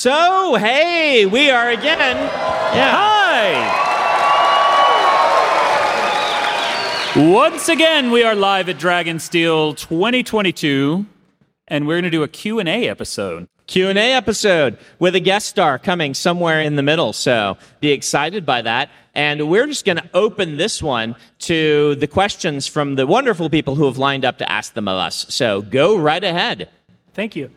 So, hey, we are again. Yeah. Hi! Once again, we are live at Dragonsteel 2022, and we're going to do a Q&A episode. Q&A episode with a guest star coming somewhere in the middle. So be excited by that. And we're just going to open this one to the questions from the wonderful people who have lined up to ask them of us. So go right ahead. Thank you.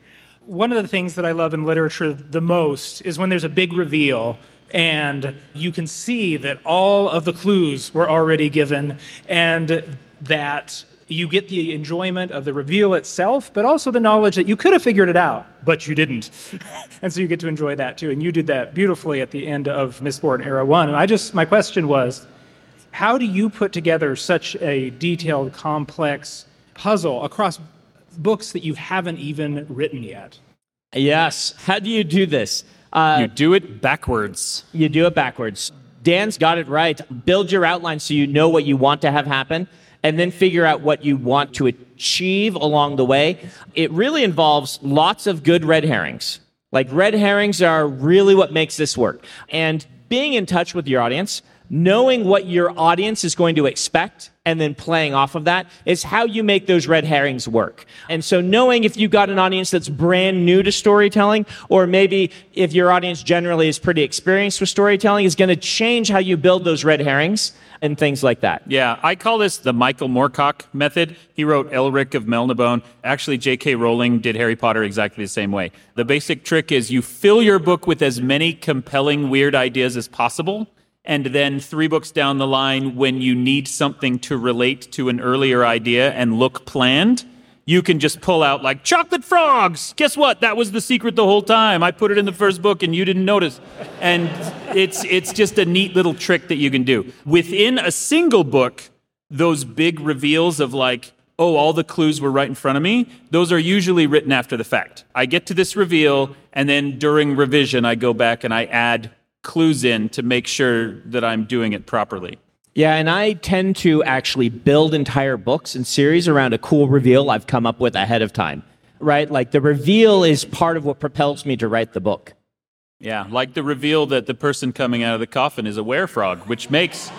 One of the things that I love in literature the most is when there's a big reveal and you can see that all of the clues were already given and that you get the enjoyment of the reveal itself, but also the knowledge that you could have figured it out, but you didn't. and so you get to enjoy that too. And you did that beautifully at the end of Mistborn Era 1. And I just, my question was, how do you put together such a detailed, complex puzzle across books that you haven't even written yet? Yes. How do you do this? Uh, you do it backwards. You do it backwards. Dan's got it right. Build your outline so you know what you want to have happen and then figure out what you want to achieve along the way. It really involves lots of good red herrings. Like red herrings are really what makes this work. And being in touch with your audience, knowing what your audience is going to expect and then playing off of that is how you make those red herrings work. And so knowing if you've got an audience that's brand new to storytelling, or maybe if your audience generally is pretty experienced with storytelling, is going to change how you build those red herrings and things like that. Yeah, I call this the Michael Moorcock method. He wrote Elric of Melniboné. Actually, J.K. Rowling did Harry Potter exactly the same way. The basic trick is you fill your book with as many compelling, weird ideas as possible. And then three books down the line, when you need something to relate to an earlier idea and look planned, you can just pull out like chocolate frogs. Guess what? That was the secret the whole time. I put it in the first book and you didn't notice. And it's it's just a neat little trick that you can do. Within a single book, those big reveals of like, oh, all the clues were right in front of me, those are usually written after the fact. I get to this reveal and then during revision I go back and I add clues in to make sure that I'm doing it properly. Yeah, and I tend to actually build entire books and series around a cool reveal I've come up with ahead of time. Right? Like the reveal is part of what propels me to write the book. Yeah, like the reveal that the person coming out of the coffin is a werefrog, which makes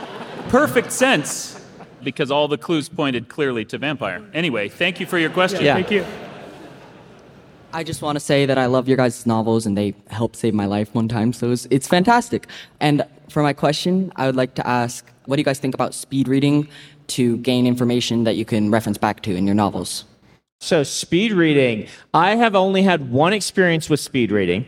perfect sense because all the clues pointed clearly to vampire. Anyway, thank you for your question. Yeah. Thank you. I just want to say that I love your guys' novels and they helped save my life one time, so it's, it's fantastic. And for my question, I would like to ask what do you guys think about speed reading to gain information that you can reference back to in your novels? So, speed reading. I have only had one experience with speed reading.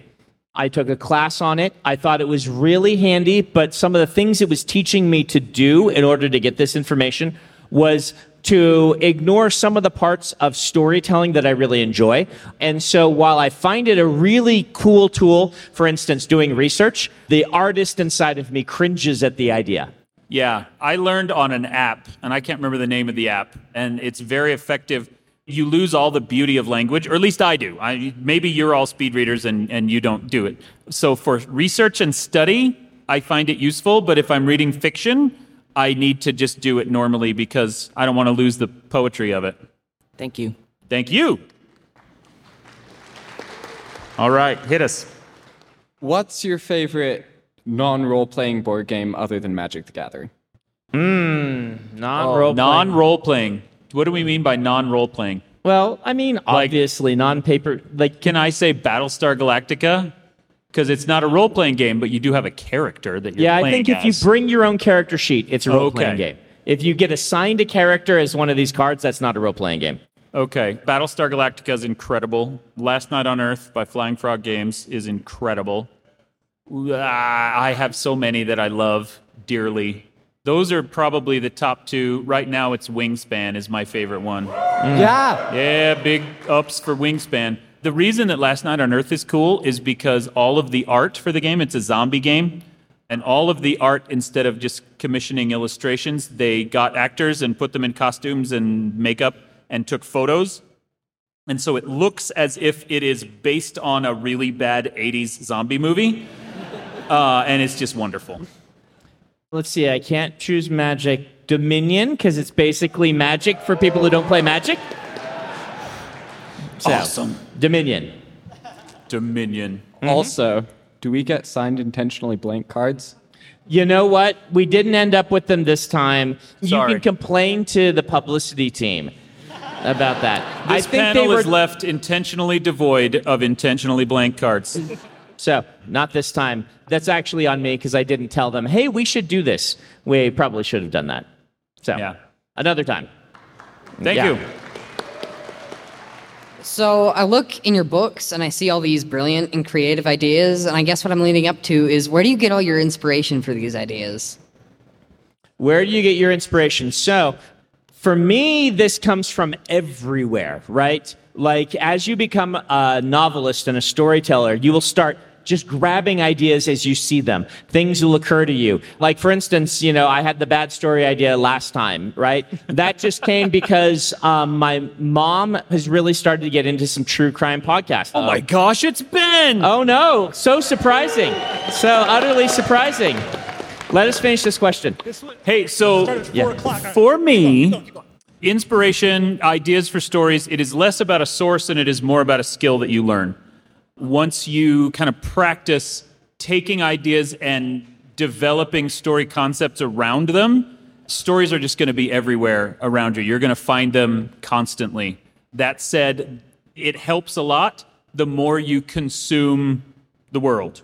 I took a class on it. I thought it was really handy, but some of the things it was teaching me to do in order to get this information was to ignore some of the parts of storytelling that I really enjoy. And so while I find it a really cool tool, for instance, doing research, the artist inside of me cringes at the idea. Yeah, I learned on an app, and I can't remember the name of the app, and it's very effective. You lose all the beauty of language, or at least I do. I, maybe you're all speed readers and, and you don't do it. So for research and study, I find it useful, but if I'm reading fiction, I need to just do it normally because I don't want to lose the poetry of it. Thank you. Thank you. All right, hit us. What's your favorite non-role playing board game other than Magic the Gathering? Hmm, non-role playing oh, Non role playing. What do we mean by non role playing? Well, I mean, obviously, non-paper. Like, Can I say Battlestar Galactica? Because it's not a role playing game, but you do have a character that you're yeah, I playing think if you bring your own character sheet, it's a role-playing Okay. game. If you get assigned a character as one of these cards, that's not a role-playing game. Okay, Battlestar Galactica is incredible. Last Night on Earth by Flying Frog Games is incredible. Ah, I have so many that I love dearly. Those are probably the top two. Right now, it's Wingspan is my favorite one. Yeah. Yeah, big ups for Wingspan. The reason that Last Night on Earth is cool is because all of the art for the game, it's a zombie game, and all of the art, instead of just commissioning illustrations, they got actors and put them in costumes and makeup and took photos. And so it looks as if it is based on a really bad 80s zombie movie. Uh, and it's just wonderful. Let's see. I can't choose Magic Dominion because it's basically Magic for people who don't play Magic. So, Awesome. Dominion. Dominion. Mm-hmm. Also, do we get signed intentionally blank cards? You know what? We didn't end up with them this time. You can complain to the publicity team about that. This I think panel they were is left intentionally devoid of intentionally blank cards. so not this time. That's actually on me because I didn't tell them. Hey, we should do this. We probably should have done that. So Yeah. another time. Thank Yeah. you. So I look in your books and I see all these brilliant and creative ideas, and I guess what I'm leading up to is where do you get all your inspiration for these ideas? Where do you get your inspiration? So, for me, this comes from everywhere, right? Like, as you become a novelist and a storyteller, you will start just grabbing ideas as you see them. Things will occur to you. Like, for instance, you know, I had the bad story idea last time, right? That just came because um, my mom has really started to get into some true crime podcasts. Oh my gosh, it's Ben! Oh no, so surprising. So utterly surprising. Let us finish this question. Hey, so Yeah. for me, inspiration, ideas for stories, it is less about a source and it is more about a skill that you learn. Once you kind of practice taking ideas and developing story concepts around them, stories are just going to be everywhere around you. You're going to find them constantly. That said, it helps a lot the more you consume the world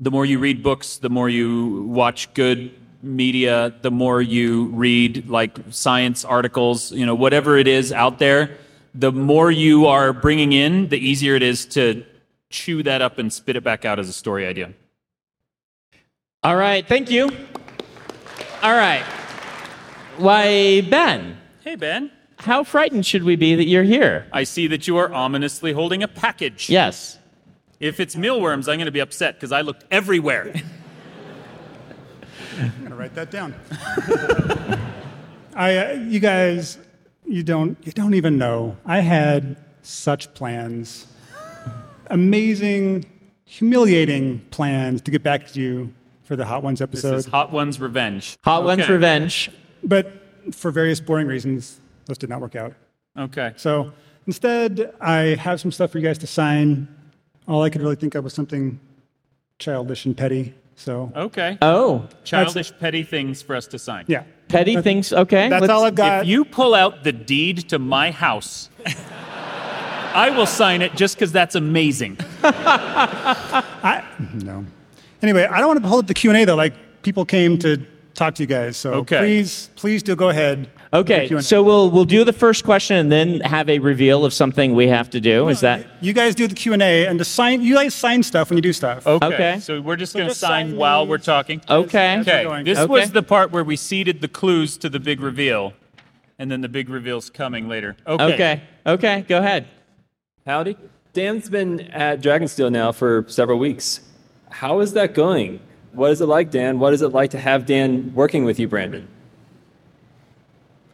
the more you read books, the more you watch good media, the more you read like science articles, you know, whatever it is out there, the more you are bringing in, the easier it is to chew that up and spit it back out as a story idea. All right, thank you. All right. Why, Ben, Hey, Ben. how frightened should we be that you're here? I see that you are ominously holding a package. Yes. If it's mealworms, I'm going to be upset because I looked everywhere. I'm gonna write that down. I, uh, you guys, you don't, you don't even know. I had such plans, amazing, humiliating plans to get back to you for the Hot Ones episode. this episode, is Hot One's Revenge. Hot One's Revenge. but for various boring reasons, those did not work out. Okay. So instead, I have some stuff for you guys to sign. All I could really think of was something childish and petty. So Okay. Oh, Childish, petty things for us to sign. yeah, petty things. Okay. that's let's- all I've got. If you pull out the deed to my house, I will sign it just because that's amazing. No. Anyway, I don't want to hold up the Q and A though. Like people came to talk to you guys, so Okay. please, please do go ahead. Okay, so we'll we'll do the first question and then have a reveal of something we have to do. Is that you guys do the Q and A and to sign. You guys sign stuff when you do stuff. Okay. Okay. So we're just going to sign sign while we're talking. okay? As we're Okay. This Okay. was the part where we seeded the clues to the big reveal, and then the big reveal's coming later. Okay. Okay. Okay. Go ahead. Howdy. Dan's been at Dragonsteel now for several weeks. How is that going? What is it like, Dan? What is it like to have Dan working with you, Brandon?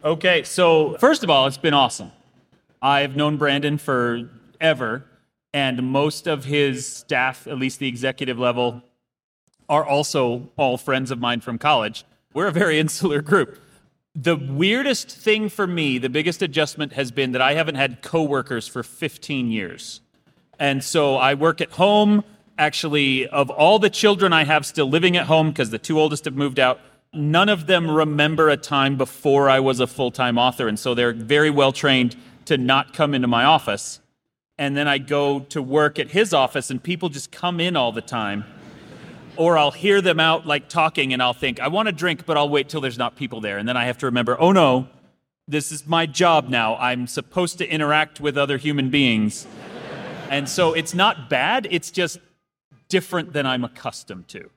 Okay, so first of all, it's been awesome. I've known Brandon forever, and most of his staff, at least the executive level, are also all friends of mine from college. We're a very insular group. The weirdest thing for me, the biggest adjustment has been that I haven't had coworkers for 15 years. And so I work at home. Actually, of all the children I have still living at home, because the two oldest have moved out, none of them remember a time before I was a full time author. And so they're very well trained to not come into my office. And then I go to work at his office, and people just come in all the time. Or I'll hear them out like talking, and I'll think, I want a drink, but I'll wait till there's not people there. And then I have to remember, oh no, this is my job now. I'm supposed to interact with other human beings. And so it's not bad, it's just different than I'm accustomed to.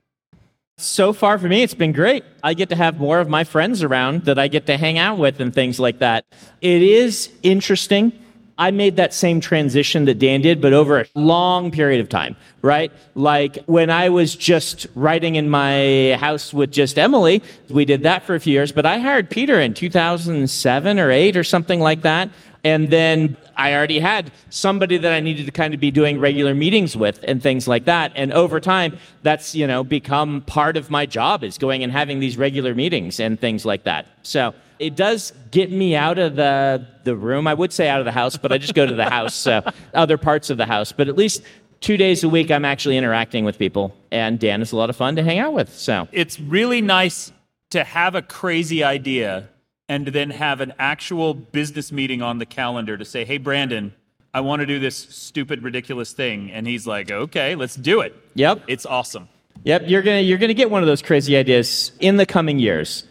So far for me, it's been great. I get to have more of my friends around that I get to hang out with and things like that. It is interesting. I made that same transition that Dan did, but over a long period of time, right? Like when I was just writing in my house with just Emily, we did that for a few years, but I hired Peter in 2007 or 8 or something like that. And then I already had somebody that I needed to kind of be doing regular meetings with and things like that. And over time, that's, you know, become part of my job is going and having these regular meetings and things like that. So it does get me out of the, the room. I would say out of the house, but I just go to the house, so other parts of the house. But at least two days a week, I'm actually interacting with people, and Dan is a lot of fun to hang out with. So It's really nice to have a crazy idea and then have an actual business meeting on the calendar to say, hey, Brandon, I want to do this stupid, ridiculous thing. And he's like, okay, let's do it. Yep. It's awesome. Yep, you're gonna you're gonna get one of those crazy ideas in the coming years.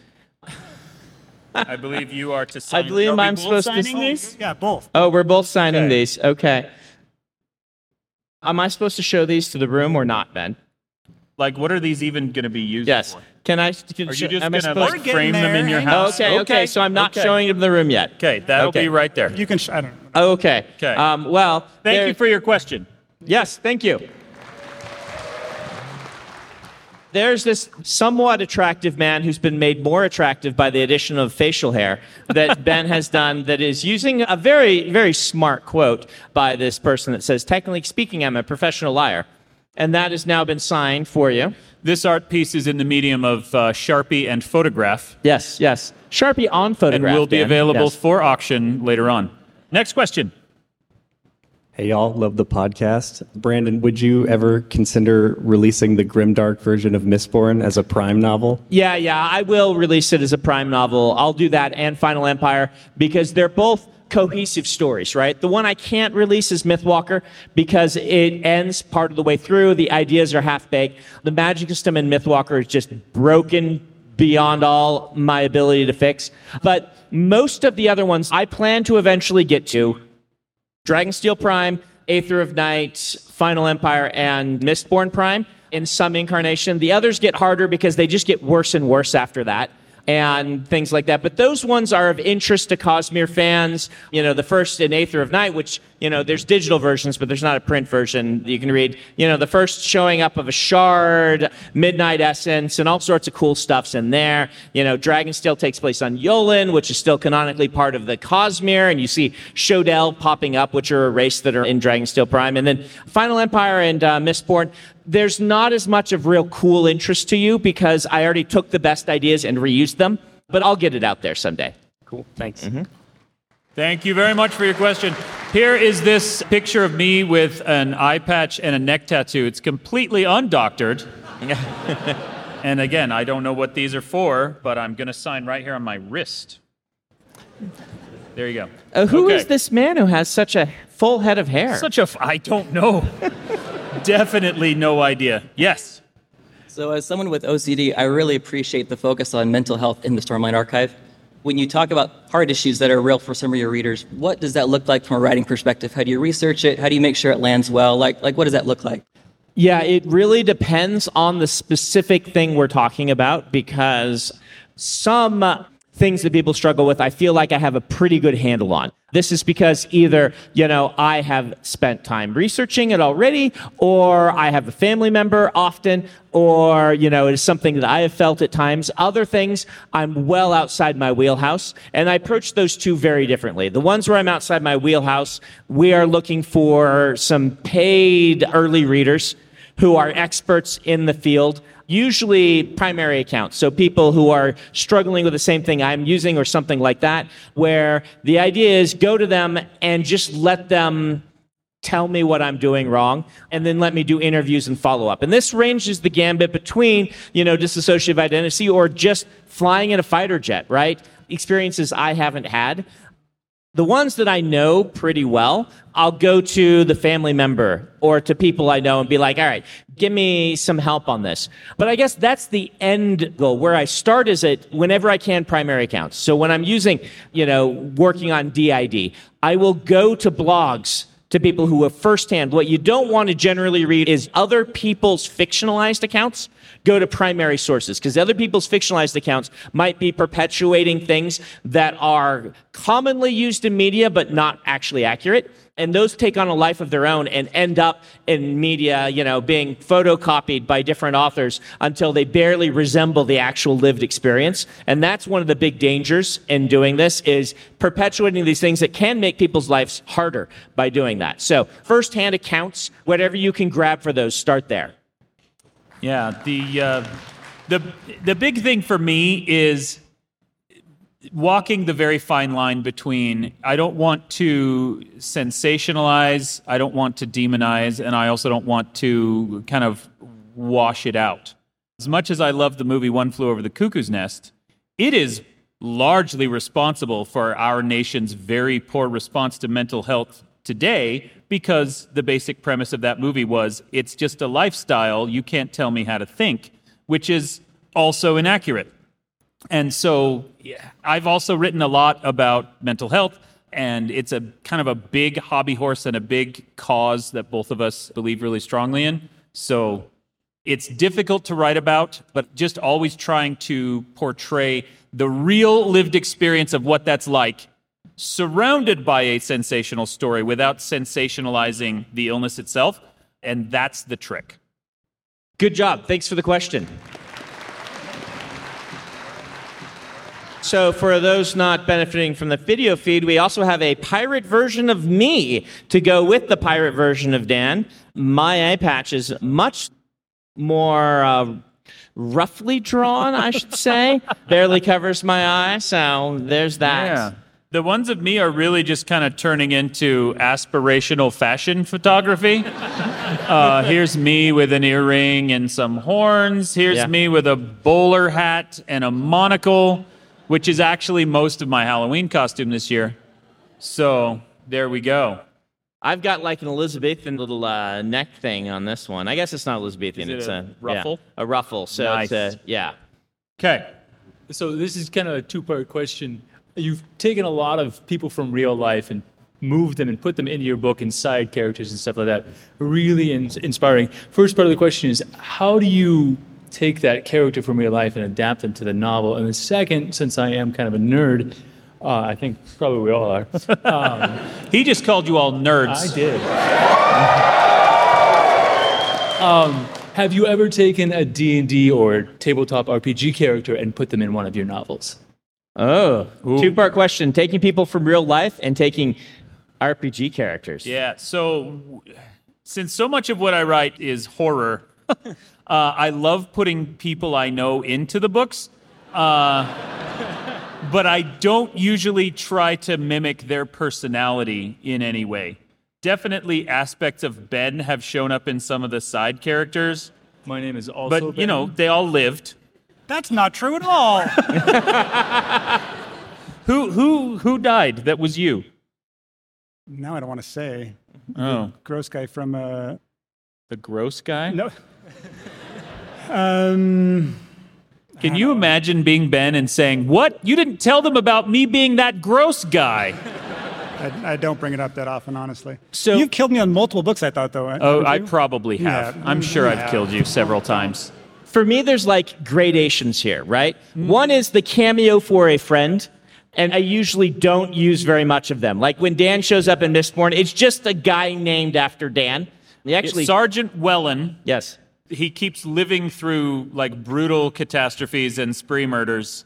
I believe you are to sign. I believe are I'm supposed to sign these? Yeah, both. Oh, we're both signing Okay. these. Okay. Am I supposed to show these to the room or not, Ben? Like, what are these even going to be used for? Yes. for? Can I? Can, Are you just am I going to supposed like to? frame them in your Hang house? Okay, okay, So I'm not okay. showing them the room yet. Okay, that'll Okay. be right there. You can. Sh- I don't. know. Okay. Okay. Um, well, Thank there- you for your question. Yes, thank you. There's this somewhat attractive man who's been made more attractive by the addition of facial hair that Ben has done that is using a very, very smart quote by this person that says, Technically speaking, I'm a professional liar. And that has now been signed for you. This art piece is in the medium of uh, Sharpie and photograph Yes, yes. Sharpie on photograph. and will be Dan. available Yes. for auction later on. Next question. Hey y'all, love the podcast. Brandon, would you ever consider releasing the grimdark version of Mistborn as a Prime novel? Yeah, yeah, I will release it as a Prime novel. I'll do that and Final Empire because they're both cohesive stories, right? The one I can't release is Mythwalker because it ends part of the way through. The ideas are half baked. The magic system in Mythwalker is just broken beyond all my ability to fix. But most of the other ones I plan to eventually get to. Dragonsteel Prime, Aether of Night, Final Empire, and Mistborn Prime in some incarnation. The others get harder because they just get worse and worse after that. And things like that. But those ones are of interest to Cosmere fans. You know, the first in Aether of Night, which, you know, there's digital versions, but there's not a print version you can read. You know, the first showing up of a shard, Midnight Essence, and all sorts of cool stuff's in there. You know, Dragonsteel takes place on Yolen, which is still canonically part of the Cosmere, and you see Sho Del popping up, which are a race that are in Dragonsteel Prime. And then Final Empire and uh, Mistborn, there's not as much of real cool interest to you because I already took the best ideas and reused them, but I'll get it out there someday. Cool, thanks. Thank you very much for your question. Here is this picture of me with an eye patch and a neck tattoo. It's completely undoctored. and again, I don't know what these are for, but I'm going to sign right here on my wrist. There you go. Uh, who is Okay. this man who has such a full head of hair? Such a. F- I don't know. Definitely no idea. Yes. So, as someone with OCD, I really appreciate the focus on mental health in the Stormlight Archive. When you talk about hard issues that are real for some of your readers, what does that look like from a writing perspective? How do you research it? How do you make sure it lands well? Like, like what does that look like? Yeah, it really depends on the specific thing we're talking about because some uh, things that people struggle with, I feel like I have a pretty good handle on. This is because either, you know, I have spent time researching it already, or I have a family member often, or, you know, it is something that I have felt at times. Other things, I'm well outside my wheelhouse, and I approach those two very differently. The ones where I'm outside my wheelhouse, we are looking for some paid early readers who are experts in the field, usually primary accounts. So people who are struggling with the same thing I'm using or something like that, where the idea is go to them and just let them tell me what I'm doing wrong, and then let me do interviews and follow up. And this ranges the gambit between, you know, dissociative identity or just flying in a fighter jet, right? Experiences I haven't had. The ones that I know pretty well, I'll go to the family member or to people I know and be like, all right, give me some help on this. But I guess that's the end goal. Where I start is at whenever I can primary accounts. So when I'm using, you know, working on DID, I will go to blogs to people who have firsthand. What you don't want to generally read is other people's fictionalized accounts. Go to primary sources because other people's fictionalized accounts might be perpetuating things that are commonly used in media but not actually accurate. And those take on a life of their own and end up in media, you know, being photocopied by different authors until they barely resemble the actual lived experience. And that's one of the big dangers in doing this is perpetuating these things that can make people's lives harder by doing that. So firsthand accounts, whatever you can grab for those, start there. Yeah, the uh, the the big thing for me is walking the very fine line between I don't want to sensationalize, I don't want to demonize, and I also don't want to kind of wash it out. As much as I love the movie One Flew Over the Cuckoo's Nest, it is largely responsible for our nation's very poor response to mental health today because the basic premise of that movie was it's just a lifestyle, you can't tell me how to think, which is also inaccurate. And so yeah, I've also written a lot about mental health, and it's a kind of a big hobby horse and a big cause that both of us believe really strongly in. So it's difficult to write about, but just always trying to portray the real lived experience of what that's like, surrounded by a sensational story without sensationalizing the illness itself. And that's the trick. Good job. Thanks for the question. So, for those not benefiting from the video feed, we also have a pirate version of me to go with the pirate version of Dan. My eye patch is much more uh, roughly drawn, I should say. Barely covers my eye, so there's that. Yeah. The ones of me are really just kind of turning into aspirational fashion photography. Uh, here's me with an earring and some horns. Here's Yeah. me with a bowler hat and a monocle, which is actually most of my Halloween costume this year. So there we go. I've got like an Elizabethan little uh, neck thing on this one. I guess it's not Elizabethan. Is it it's a a ruffle? yeah, a ruffle. So Nice. it's a, yeah. Okay. So this is kind of a two-part question. You've taken a lot of people from real life and moved them and put them into your book and side characters and stuff like that. Really in- inspiring. First part of the question is how do you take that character from real life and adapt them to the novel? And the second, since I am kind of a nerd, uh, I think probably we all are. Um, He just called you all nerds. I did. um, have you ever taken a D&D or tabletop RPG character and put them in one of your novels? Oh, two part question: taking people from real life and taking RPG characters. Yeah. So, since so much of what I write is horror, uh, I love putting people I know into the books. Uh, but I don't usually try to mimic their personality in any way. Definitely aspects of Ben have shown up in some of the side characters, My name is also but you know, they all lived. That's not true at all. Who who who died? That was you. now I don't want to say. Oh, Gross guy from uh the gross guy? no. Um Can you imagine being Ben and saying, "What? You didn't tell them about me being that gross guy?" I, I don't bring it up that often, honestly. So- you've killed me on multiple books. I thought, though. Oh, haven't I probably have. Yeah. I'm sure I've killed you several times. For me, there's like gradations here, right? Mm-hmm. One is the cameo for a friend. And I usually don't use very much of them. Like when Dan shows up in Mistborn, it's just a guy named after Dan. He actually, Sergeant Wellen, yes. He keeps living through like brutal catastrophes and spree murders.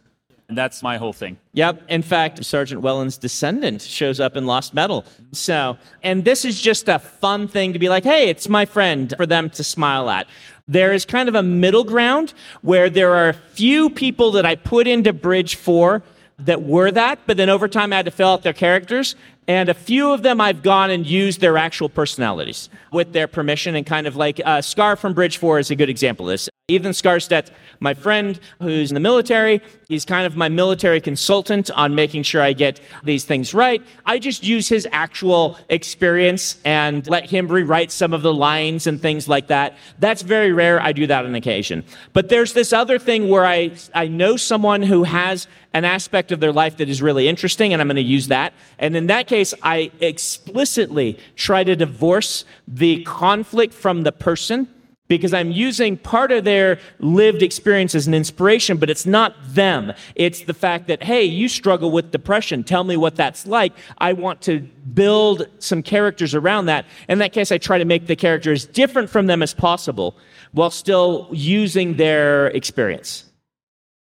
And that's my whole thing. Yep. In fact, Sergeant Welland's descendant shows up in Lost Metal. So, and this is just a fun thing to be like, hey, it's my friend for them to smile at. There is kind of a middle ground where there are a few people that I put into Bridge 4 that were that, but then over time I had to fill out their characters. And a few of them I've gone and used their actual personalities with their permission and kind of like uh, Scar from Bridge 4 is a good example of this. Ethan Skarstedt, my friend who's in the military, he's kind of my military consultant on making sure I get these things right. I just use his actual experience and let him rewrite some of the lines and things like that. That's very rare. I do that on occasion. But there's this other thing where I, I know someone who has an aspect of their life that is really interesting, and I'm going to use that. And in that case, I explicitly try to divorce the conflict from the person because I'm using part of their lived experience as an inspiration, but it's not them. It's the fact that, hey, you struggle with depression. Tell me what that's like. I want to build some characters around that. In that case, I try to make the character as different from them as possible while still using their experience,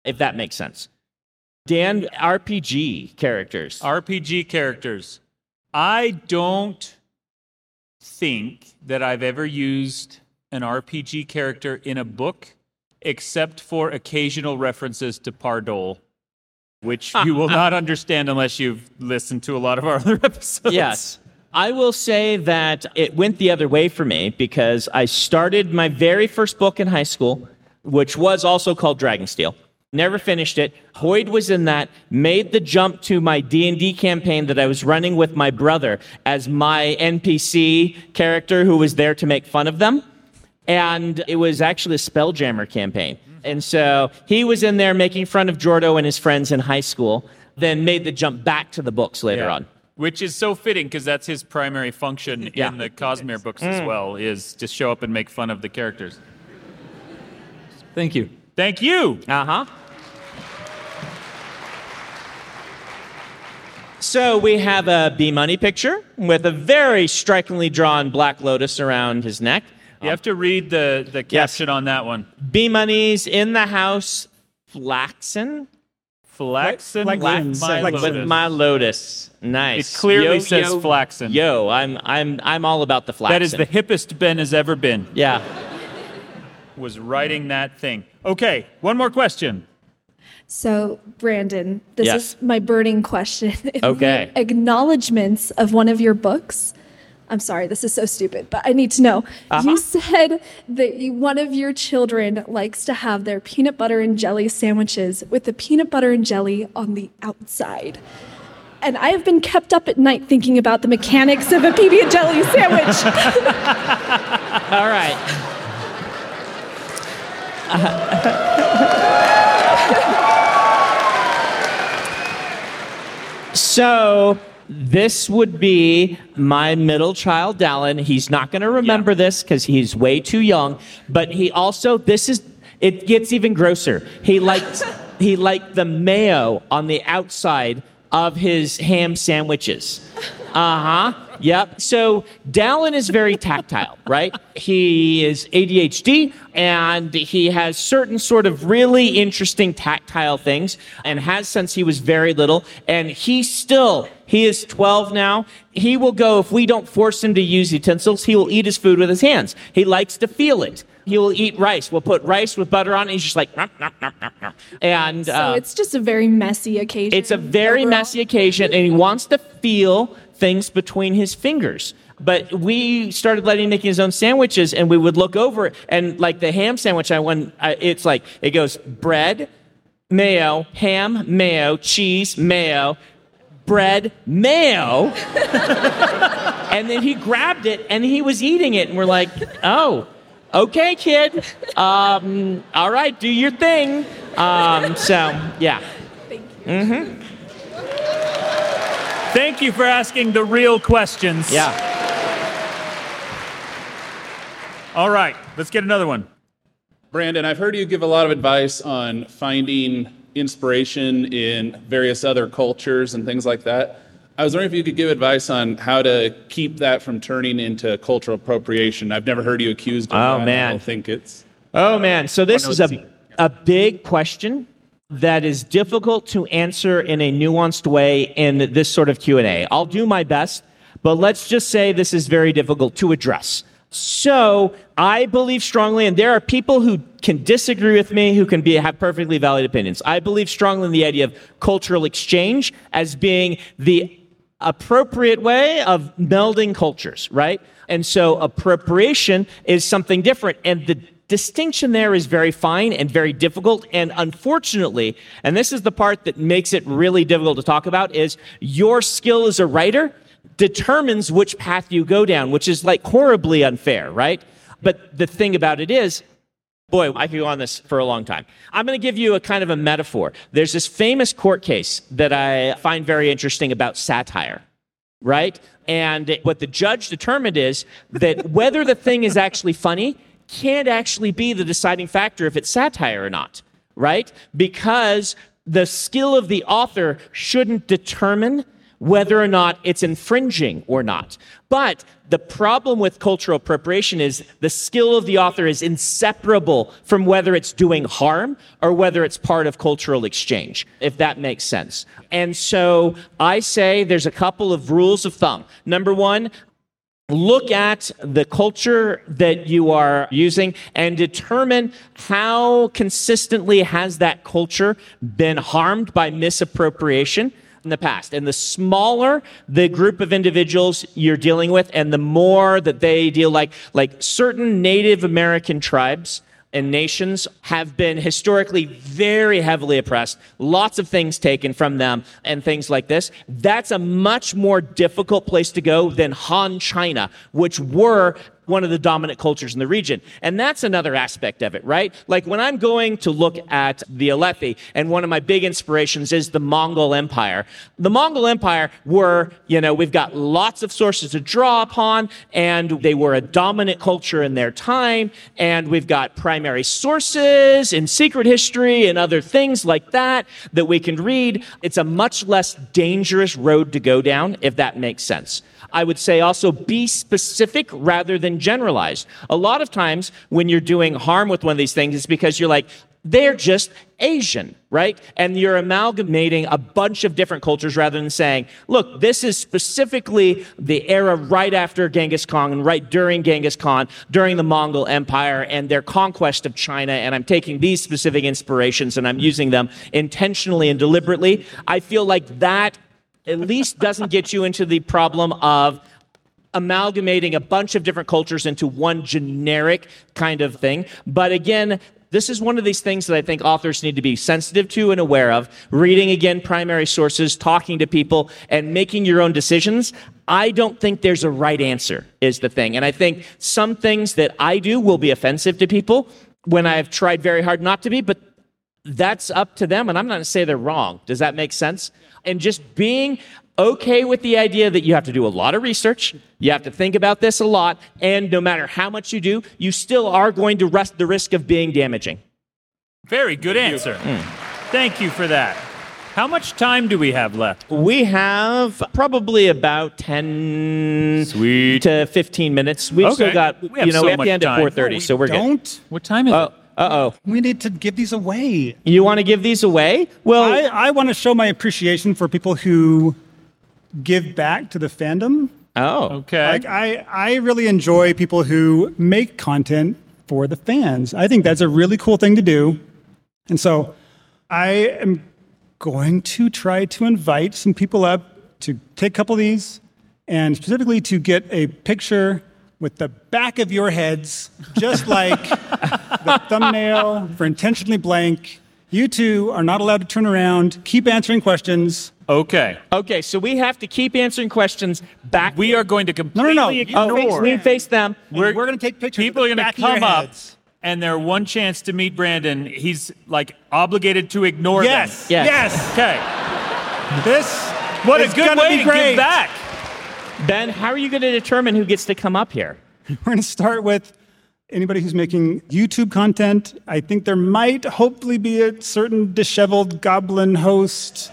if that makes sense. Dan, RPG characters. RPG characters. I don't think that I've ever used an RPG character in a book except for occasional references to Pardol. which you will not understand unless you've listened to a lot of our other episodes. Yes. I will say that it went the other way for me because I started my very first book in high school, which was also called Dragonsteel. Never finished it. Hoid was in that, made the jump to my D&D campaign that I was running with my brother as my NPC character who was there to make fun of them. And it was actually a Spelljammer campaign. And so he was in there making fun of Jordo and his friends in high school, then made the jump back to the books later Yeah. on. Which is so fitting because that's his primary function Yeah. in the Cosmere books as Mm. well, is just show up and make fun of the characters. Thank you. Thank you. Uh huh. So we have a B Money picture with a very strikingly drawn black lotus around his neck. You have to read the, the caption on that one. B Money's in the house, flaxen. Flaxen, Like, with my like lotus. with my lotus. Nice. It clearly says flaxen. Yo, I'm I'm I'm all about the flaxen. That is the hippest Ben has ever been. Yeah. Was writing that thing. Okay, one more question. So, Brandon, this Yes. is my burning question. Okay. the acknowledgments of one of your books, I'm sorry, this is so stupid, but I need to know. Uh-huh. You said that you, one of your children likes to have their peanut butter and jelly sandwiches with the peanut butter and jelly on the outside. And I have been kept up at night thinking about the mechanics of a PB and jelly sandwich. All right. So this would be my middle child, Dallin. He's not going to remember this because he's way too young. But he also, this is, it gets even grosser. He liked, he liked the mayo on the outside of his ham sandwiches. Uh huh. Yep. So Dallin is very tactile, right? He is ADHD and he has certain sort of really interesting tactile things and has since he was very little. And he still, he is 12 now. He will go, if we don't force him to use utensils, he will eat his food with his hands. He likes to feel it. He will eat rice. We'll put rice with butter on it. He's just like, "Nom, nom, nom, nom, nom." and so uh, it's just a very messy occasion. it's a very messy occasion, and he wants to feel things between his fingers. But we started letting him make his own sandwiches, and we would look over and like the ham sandwich, I went. I, it's like it goes bread, mayo, ham, mayo, cheese, mayo, bread, mayo, and then he grabbed it and he was eating it, and we're like, oh. Okay, kid. Um, all right, do your thing. Um, so, yeah. Thank you. Mm-hmm. Thank you for asking the real questions. Yeah. All right, let's get another one. Brandon, I've heard you give a lot of advice on finding inspiration in various other cultures and things like that. I was wondering if you could give advice on how to keep that from turning into cultural appropriation. I've never heard you accused of Oh, that. I man. don't think it's. Oh man, so this is a a big question that is difficult to answer in a nuanced way in this sort of Q&A. I'll do my best, but let's just say this is very difficult to address. So, I believe strongly and there are people who can disagree with me who can be have perfectly valid opinions. I believe strongly in the idea of cultural exchange as being the appropriate way of melding cultures, right? And so appropriation is something different. And the distinction there is very fine and very difficult. And unfortunately, and this is the part that makes it really difficult to talk about, is your skill as a writer determines which path you go down, which is like horribly unfair, right? But the thing about it is, Boy, I could go on this for a long time. I'm going to give you a kind of a metaphor. There's this famous court case that I find very interesting about satire, right? And what the judge determined is that whether the thing is actually funny can't actually be the deciding factor if it's satire or not, right? Because the skill of the author shouldn't determine whether or not it's infringing or not. But the problem with cultural appropriation is the skill of the author is inseparable from whether it's doing harm or whether it's part of cultural exchange, if that makes sense. And so I say there's a couple of rules of thumb. Number one, look at the culture that you are using and determine how consistently has that culture been harmed by misappropriation in the past. And the smaller the group of individuals you're dealing with and the more that they deal like like certain Native American tribes and nations have been historically very heavily oppressed, lots of things taken from them, and things like this. That's a much more difficult place to go than Han China, which were one of the dominant cultures in the region. And that's another aspect of it, right? Like when I'm going to look at the Alethi, and one of my big inspirations is the Mongol Empire. The Mongol Empire were, you know, we've got lots of sources to draw upon, and they were a dominant culture in their time, and we've got primary sources in secret history and other things like that that we can read. It's a much less dangerous road to go down, if that makes sense. I would say also be specific rather than generalized. A lot of times when you're doing harm with one of these things, it's because you're like, they're just Asian, right? And you're amalgamating a bunch of different cultures rather than saying, look, this is specifically the era right after Genghis Khan and right during Genghis Khan, during the Mongol Empire and their conquest of China. And I'm taking these specific inspirations and I'm using them intentionally and deliberately. I feel like that at least doesn't get you into the problem of amalgamating a bunch of different cultures into one generic kind of thing. But again, this is one of these things that I think authors need to be sensitive to and aware of. Reading again primary sources, talking to people, and making your own decisions. I don't think there's a right answer, is the thing. And I think some things that I do will be offensive to people when I've tried very hard not to be, but that's up to them. And I'm not going to say they're wrong. Does that make sense? And just being okay with the idea that you have to do a lot of research, you have to think about this a lot, and no matter how much you do, you still are going to rest the risk of being damaging. Very good answer. Thank you for that. How much time do we have left? We have probably about 10 Sweet. to 15 minutes. We've Okay. still got, We you know, so we have to end at time. 4.30, We so we're good. don't. What time is Uh it? Uh oh. We need to give these away. You want to give these away? Well, I, I want to show my appreciation for people who give back to the fandom. oh. Okay. Like I, I really enjoy people who make content for the fans. I think that's a really cool thing to do. And so I am going to try to invite some people up to take a couple of these and specifically to get a picture with the back of your heads, just like the thumbnail for intentionally blank. You two are not allowed to turn around. Keep answering questions. Okay. Okay, so we have to keep answering questions back. We are going to completely no, no, no. Oh, ignore. we face them. And we're, going to take pictures. People are going to back of your come up, heads. and their one chance to meet Brandon, he's like obligated to ignore Yes. them. Yes. Yes. Okay. This What is a good gonna way be to great. give back. Ben, how are you going to determine who gets to come up here? We're going to start with anybody who's making YouTube content. I think there might hopefully be a certain disheveled goblin host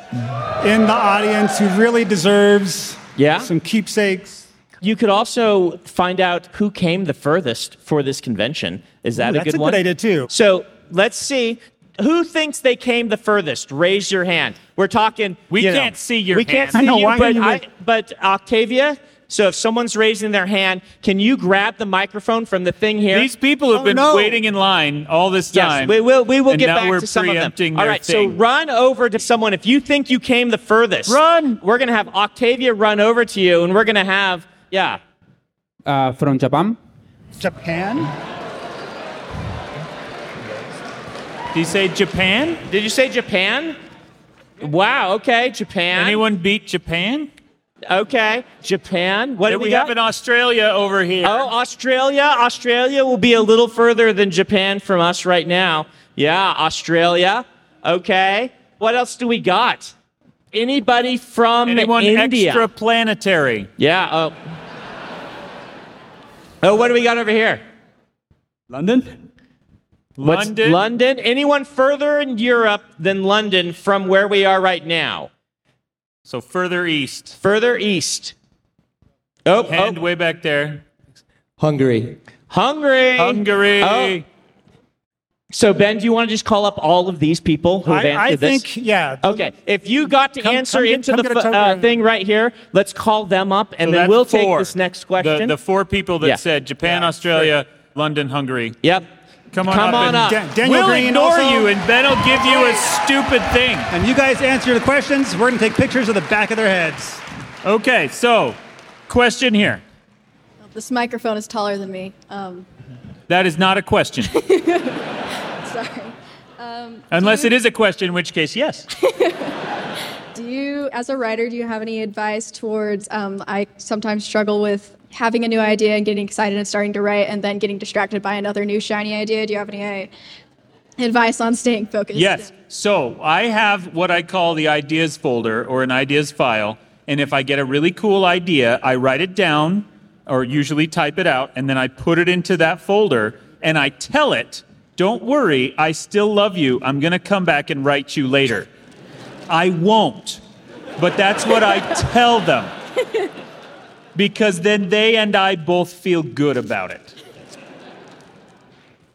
in the audience who really deserves Yeah? some keepsakes. You could also find out who came the furthest for this convention. Is that Ooh, a that's good a one? good idea, too. So let's see. Who thinks they came the furthest? Raise your hand. We're talking. We you can't see your We can't hand. see I know, you, why but, you I, with- but Octavia. So if someone's raising their hand, can you grab the microphone from the thing here? These people have Oh, been no. waiting in line all this time. Yes, time. we will. We will and get back to some of them. preempting All their right, so run over to someone if you think you came the furthest. Run! We're gonna have Octavia run over to you, and we're gonna have yeah. Uh, from Japan. Japan? Did you say Japan? Did you say Japan? Wow. Okay, Japan. Anyone beat Japan? Okay, Japan. What do we, we have in Australia over here. Oh, Australia. Australia will be a little further than Japan from us right now. Yeah, Australia. Okay. What else do we got? Anybody from Anyone India? extraplanetary? Yeah. Oh. Oh, what do we got over here? London. What's London? London. Anyone further in Europe than London from where we are right now? So further east. Further east. Oh, Hand oh. way back there. Hungary. Hungary. Hungary. Oh. So Ben, do you want to just call up all of these people who have I, answered I this? think, yeah. Okay, if you got to Come- answer come into come the get a f- token. uh, thing right here, let's call them up, and So then we'll take this next question. the four people that Yeah. said Japan, Australia, London, Hungary. Yep. Come on Come up. on up. Dan- Daniel we'll Green ignore also- you, and Ben will give you a stupid thing. And you guys answer the questions. We're going to take pictures of the back of their heads. Okay, so question here. This microphone is taller than me. Um, That is not a question, sorry. Um, unless it is a question, in which case, yes. do you, as a writer, do you have any advice towards? Um, I sometimes struggle with having a new idea and getting excited and starting to write, and then getting distracted by another new shiny idea. Do you have any uh, advice on staying focused? Yes. So I have what I call the ideas folder or an ideas file. And if I get a really cool idea, I write it down or usually type it out, and then I put it into that folder and I tell it, don't worry, I still love you. I'm going to come back and write you later. I won't. But that's what I tell them. Because then they and I both feel good about it.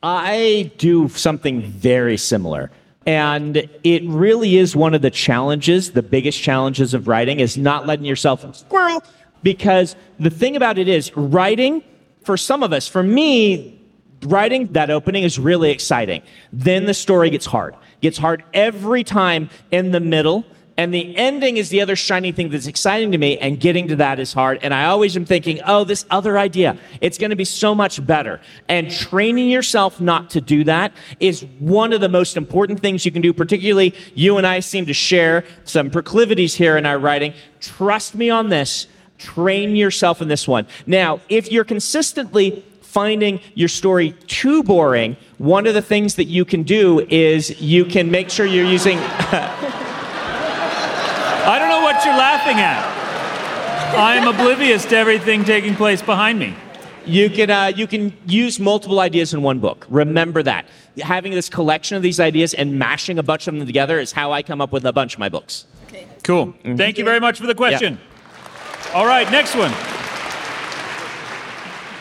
I do something very similar. And it really is one of the challenges, the biggest challenges of writing is not letting yourself squirrel. Because the thing about it is, writing, for some of us, for me, writing that opening is really exciting. Then the story gets hard. Gets hard every time in the middle. And the ending is the other shiny thing that's exciting to me, and getting to that is hard. And I always am thinking, oh, this other idea, it's going to be so much better. And training yourself not to do that is one of the most important things you can do, particularly you and I seem to share some proclivities here in our writing. Trust me on this. Train yourself in this one. Now, if you're consistently finding your story too boring, one of the things that you can do is you can make sure you're using. I don't know what you're laughing at. I am oblivious to everything taking place behind me. You can uh, you can use multiple ideas in one book. Remember that. Having this collection of these ideas and mashing a bunch of them together is how I come up with a bunch of my books. Okay. Cool. Thank you very much for the question. All right, next one.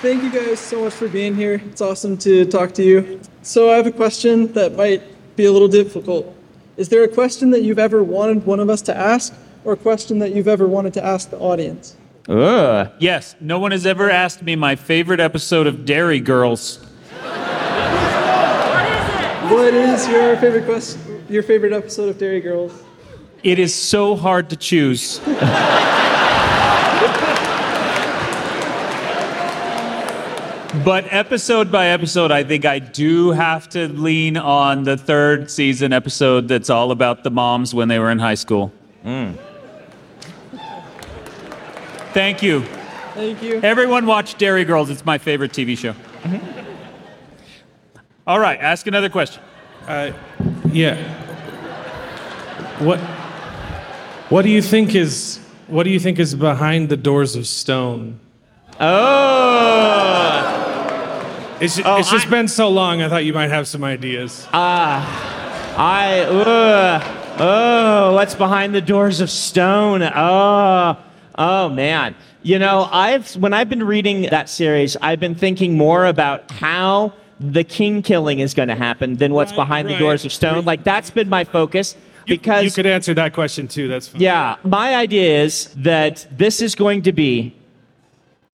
Thank you guys so much for being here. It's awesome to talk to you. So, I have a question that might be a little difficult. Is there a question that you've ever wanted one of us to ask, or a question that you've ever wanted to ask the audience? Ugh. Yes, no one has ever asked me my favorite episode of Derry Girls. What is your favorite question? Your favorite episode of Derry Girls? It is so hard to choose. But episode by episode, I think I do have to lean on the third season episode that's all about the moms when they were in high school. Hmm. Thank you. Thank you. Everyone watch Derry Girls. It's my favorite TV show. All right, ask another question. Uh, yeah. What What do you think is What do you think is behind the doors of stone? Oh. It's, Oh, it's just I- been so long. I thought you might have some ideas. Ah, I. Uh, oh, what's behind the doors of stone? Oh, oh man. You know, I've when I've been reading that series, I've been thinking more about how the king killing is going to happen than what's behind the doors of stone. Like that's been my focus because you could answer that question too. That's fine. yeah, my idea is that this is going to be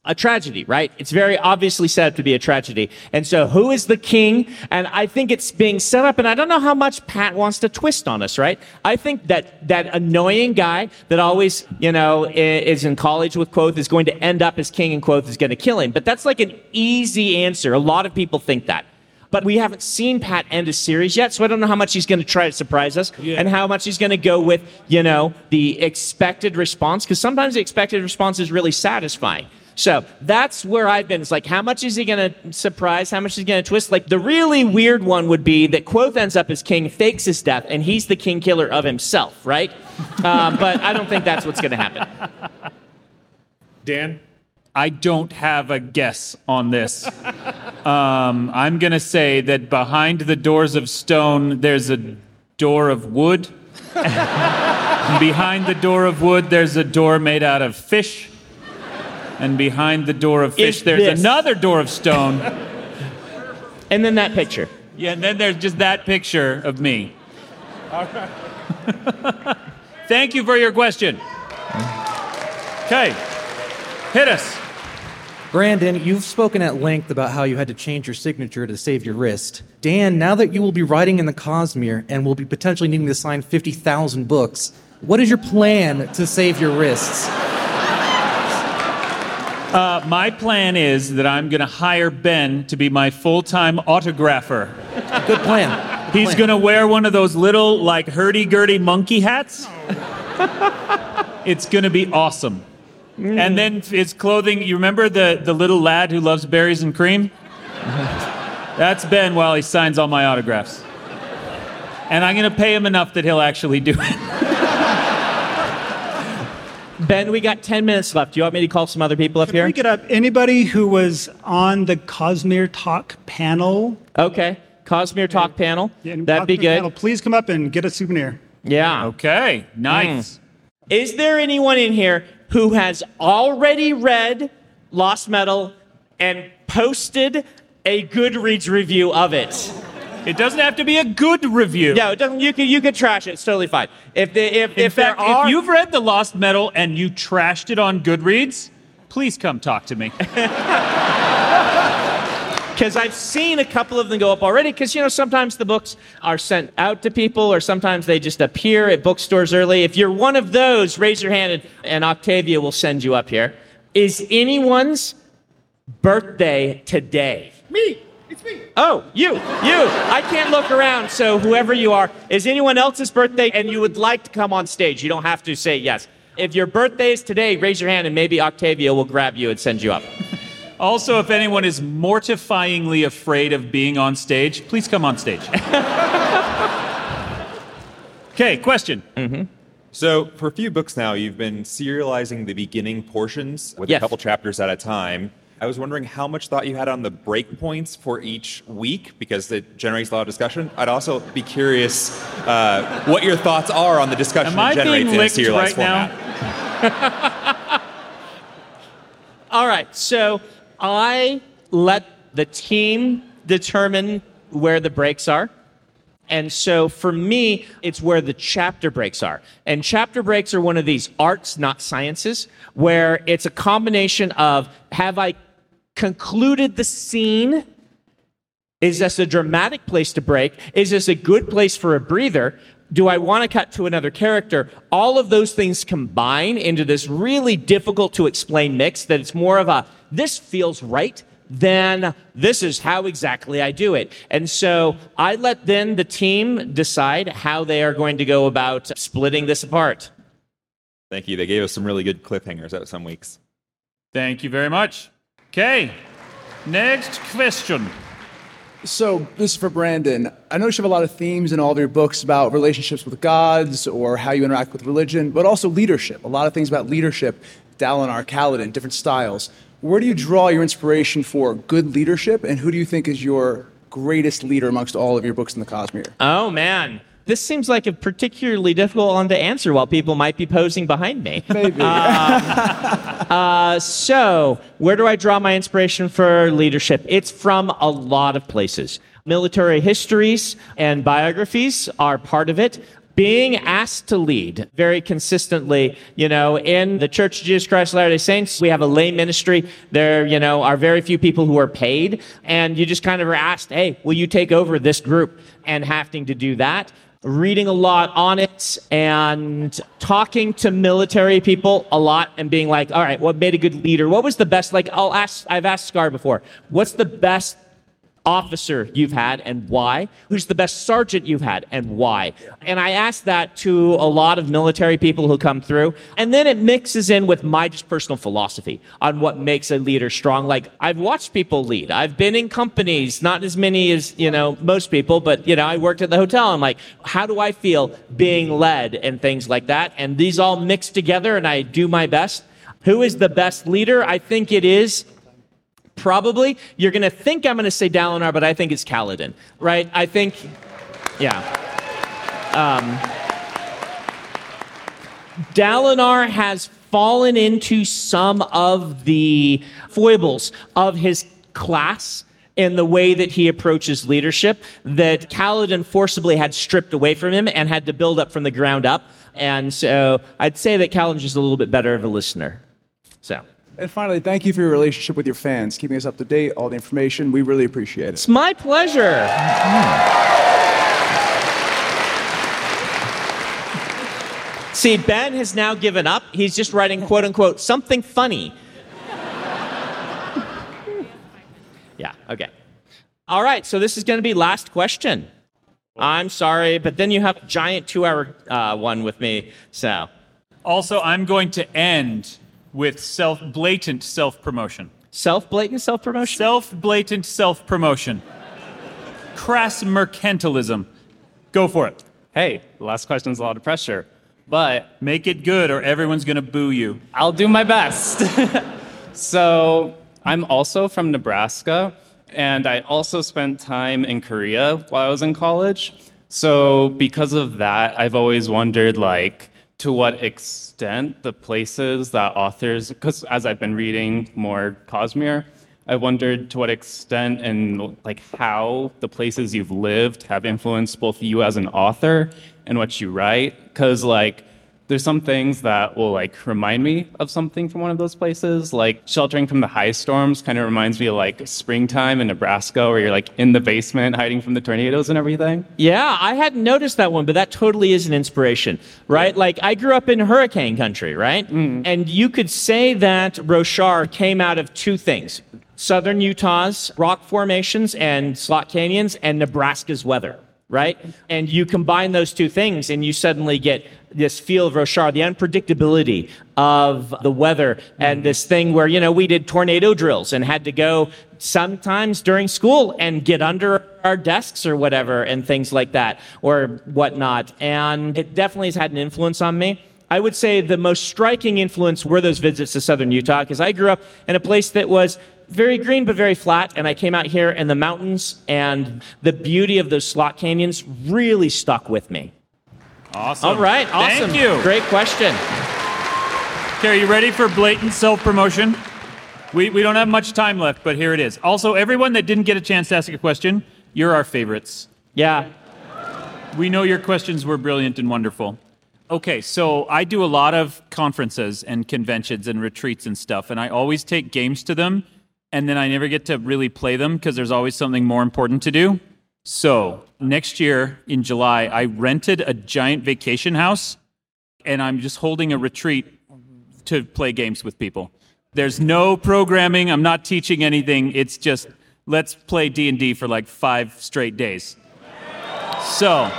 a tragedy, right? It's very obviously set up to be a tragedy. And so, who is the king? And I think it's being set up, and I don't know how much Pat wants to twist on us, right? I think that that annoying guy that always, you know, is in college with Kvothe is going to end up as king, and Kvothe is going to kill him. But that's like an easy answer. A lot of people think that. But we haven't seen Pat end a series yet, so I don't know how much he's going to try to surprise us and how much he's going to go with, you know, the expected response, because sometimes the expected response is really satisfying. So that's where I've been. It's like, how much is he going to surprise? How much is he going to twist? Like, the really weird one would be that Kvothe ends up as king, fakes his death, and he's the king killer of himself, right? um, but I don't think that's what's going to happen. Dan? I don't have a guess on this. um, I'm going to say that behind the doors of stone, there's a door of wood. Behind the door of wood, there's a door made out of fish. And behind the door of fish, Is there's this- another door of stone. And then that picture. Yeah, and then there's just that picture of me. Thank you for your question. Okay, hit us. Brandon, you've spoken at length about how you had to change your signature to save your wrist. Dan, now that you will be writing in the Cosmere and will be potentially needing to sign 50,000 books, what is your plan to save your wrists? Uh, my plan is that I'm going to hire Ben to be my full time autographer. Good plan. He's going to wear one of those little, like, hurdy gurdy monkey hats. it's going to be awesome. And then his clothing, you remember the, the little lad who loves berries and cream? That's Ben while he signs all my autographs. And I'm going to pay him enough that he'll actually do it. Ben, we got 10 minutes left. Do you want me to call some other people up Can here? we get up anybody who was on the Cosmere Talk panel? Okay. Cosmere Talk panel. Yeah, That'd be Cosmere good. Panel, please come up and get a souvenir. Yeah. Okay. Nice. Mm. Is there anyone in here who has already read Lost Metal and posted a Goodreads review of it? It doesn't have to be a good review. No, it doesn't. You can you can trash it. It's totally fine. If the, if In if fact, there are if you've read The Lost Metal and you trashed it on Goodreads, please come talk to me. because I've seen a couple of them go up already. Because you know sometimes the books are sent out to people, or sometimes they just appear at bookstores early. If you're one of those, raise your hand, and, and Octavia will send you up here. Is anyone's birthday today? Me. It's me. Oh, you, you. I can't look around, so whoever you are, is anyone else's birthday and you would like to come on stage? You don't have to say yes. If your birthday is today, raise your hand and maybe Octavia will grab you and send you up. Also, if anyone is mortifyingly afraid of being on stage, please come on stage. okay, question. Mm-hmm. So, for a few books now, you've been serializing the beginning portions with Yes. a couple chapters at a time. I was wondering how much thought you had on the breakpoints for each week because it generates a lot of discussion. I'd also be curious uh, what your thoughts are on the discussion Am I generates being in serialized right format. All right, so I let the team determine where the breaks are. And so for me, it's where the chapter breaks are. And chapter breaks are one of these arts, not sciences, where it's a combination of have I concluded the scene? Is this a dramatic place to break? Is this a good place for a breather? Do I want to cut to another character? All of those things combine into this really difficult to explain mix that it's more of a this feels right than this is how exactly I do it. And so I let then the team decide how they are going to go about splitting this apart. Thank you. They gave us some really good cliffhangers out some weeks. Thank you very much. Okay, next question. So, this is for Brandon. I notice you have a lot of themes in all of your books about relationships with gods or how you interact with religion, but also leadership. A lot of things about leadership, Dalinar, Kaladin, different styles. Where do you draw your inspiration for good leadership, and who do you think is your greatest leader amongst all of your books in the Cosmere? Oh man. This seems like a particularly difficult one to answer while people might be posing behind me. Maybe. Uh, so, where do I draw my inspiration for leadership? It's from a lot of places. Military histories and biographies are part of it. Being asked to lead very consistently, you know, in the Church of Jesus Christ of Latter-day Saints, we have a lay ministry. There, you know, are very few people who are paid, and you just kind of are asked, "Hey, will you take over this group?" And having to do that, reading a lot on it and talking to military people a lot and being like, all right, what made a good leader? What was the best? Like, I'll ask, I've asked Skar before, what's the best officer you've had and why? Who's the best sergeant you've had and why? And I ask that to a lot of military people who come through. And then it mixes in with my just personal philosophy on what makes a leader strong. Like I've watched people lead. I've been in companies, not as many as, you know, most people, but you know, I worked at the hotel. I'm like, how do I feel being led and things like that? And these all mix together and I do my best. Who is the best leader? I think it is probably. You're going to think I'm going to say Dalinar, but I think it's Kaladin, right? I think, yeah. Um, Dalinar has fallen into some of the foibles of his class in the way that he approaches leadership that Kaladin forcibly had stripped away from him and had to build up from the ground up. And so I'd say that Kaladin's just a little bit better of a listener. So And finally, thank you for your relationship with your fans, keeping us up to date, all the information. We really appreciate it. it's my pleasure. See, Ben has now given up. He's just writing quote unquote something funny. yeah, okay. All right, so this is going to be last question. I'm sorry, but then you have a giant two hour uh, one with me, so. Also, I'm going to end with self blatant self promotion. Self blatant self promotion? Self blatant self promotion. Crass mercantilism. Go for it. Hey, the last question's a lot of pressure, but make it good or everyone's going to boo you. I'll do my best. so, I'm also from Nebraska, and I also spent time in Korea while I was in college. So, because of that, I've always wondered like to what extent the places that authors because as I've been reading more Cosmere, I wondered to what extent and like how the places you've lived have influenced both you as an author and what you write. Because like there's some things that will like remind me of something from one of those places. Like sheltering from the high storms kind of reminds me of like springtime in Nebraska where you're like in the basement hiding from the tornadoes and everything. Yeah, I hadn't noticed that one, but that totally is an inspiration, right? Like I grew up in hurricane country, right? Mm-hmm. And you could say that Roshar came out of two things. Southern Utah's rock formations and slot canyons and Nebraska's weather, right? And you combine those two things and you suddenly get this feel of Roshar, the unpredictability of the weather and this thing where, you know, we did tornado drills and had to go sometimes during school and get under our desks or whatever and things like that or whatnot. And it definitely has had an influence on me. I would say the most striking influence were those visits to southern Utah because I grew up in a place that was very green but very flat and I came out here in the mountains and the beauty of those slot canyons really stuck with me. Awesome. All right, awesome. Thank you. Great question. Okay, are you ready for blatant self promotion? We, we don't have much time left, but here it is. Also, everyone that didn't get a chance to ask a question, you're our favorites. Yeah. We know your questions were brilliant and wonderful. Okay, so I do a lot of conferences and conventions and retreats and stuff, and I always take games to them, and then I never get to really play them because there's always something more important to do. So, next year in July, I rented a giant vacation house, and I'm just holding a retreat to play games with people. There's no programming, I'm not teaching anything. It's just let's play D&D for like 5 straight days. So,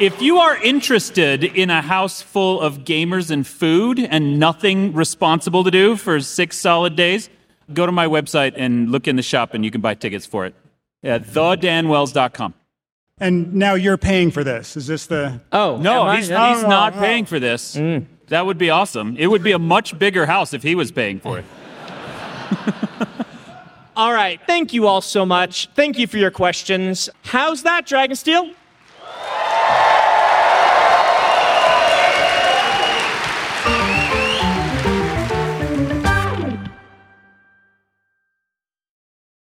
if you are interested in a house full of gamers and food and nothing responsible to do for 6 solid days, go to my website and look in the shop and you can buy tickets for it at thedanwells.com. And now you're paying for this. Is this the? Oh No, Am I? he's, Oh, not oh. paying for this. Mm. That would be awesome. It would be a much bigger house if he was paying for it. All right. Thank you all so much. Thank you for your questions. How's that, Dragonsteel?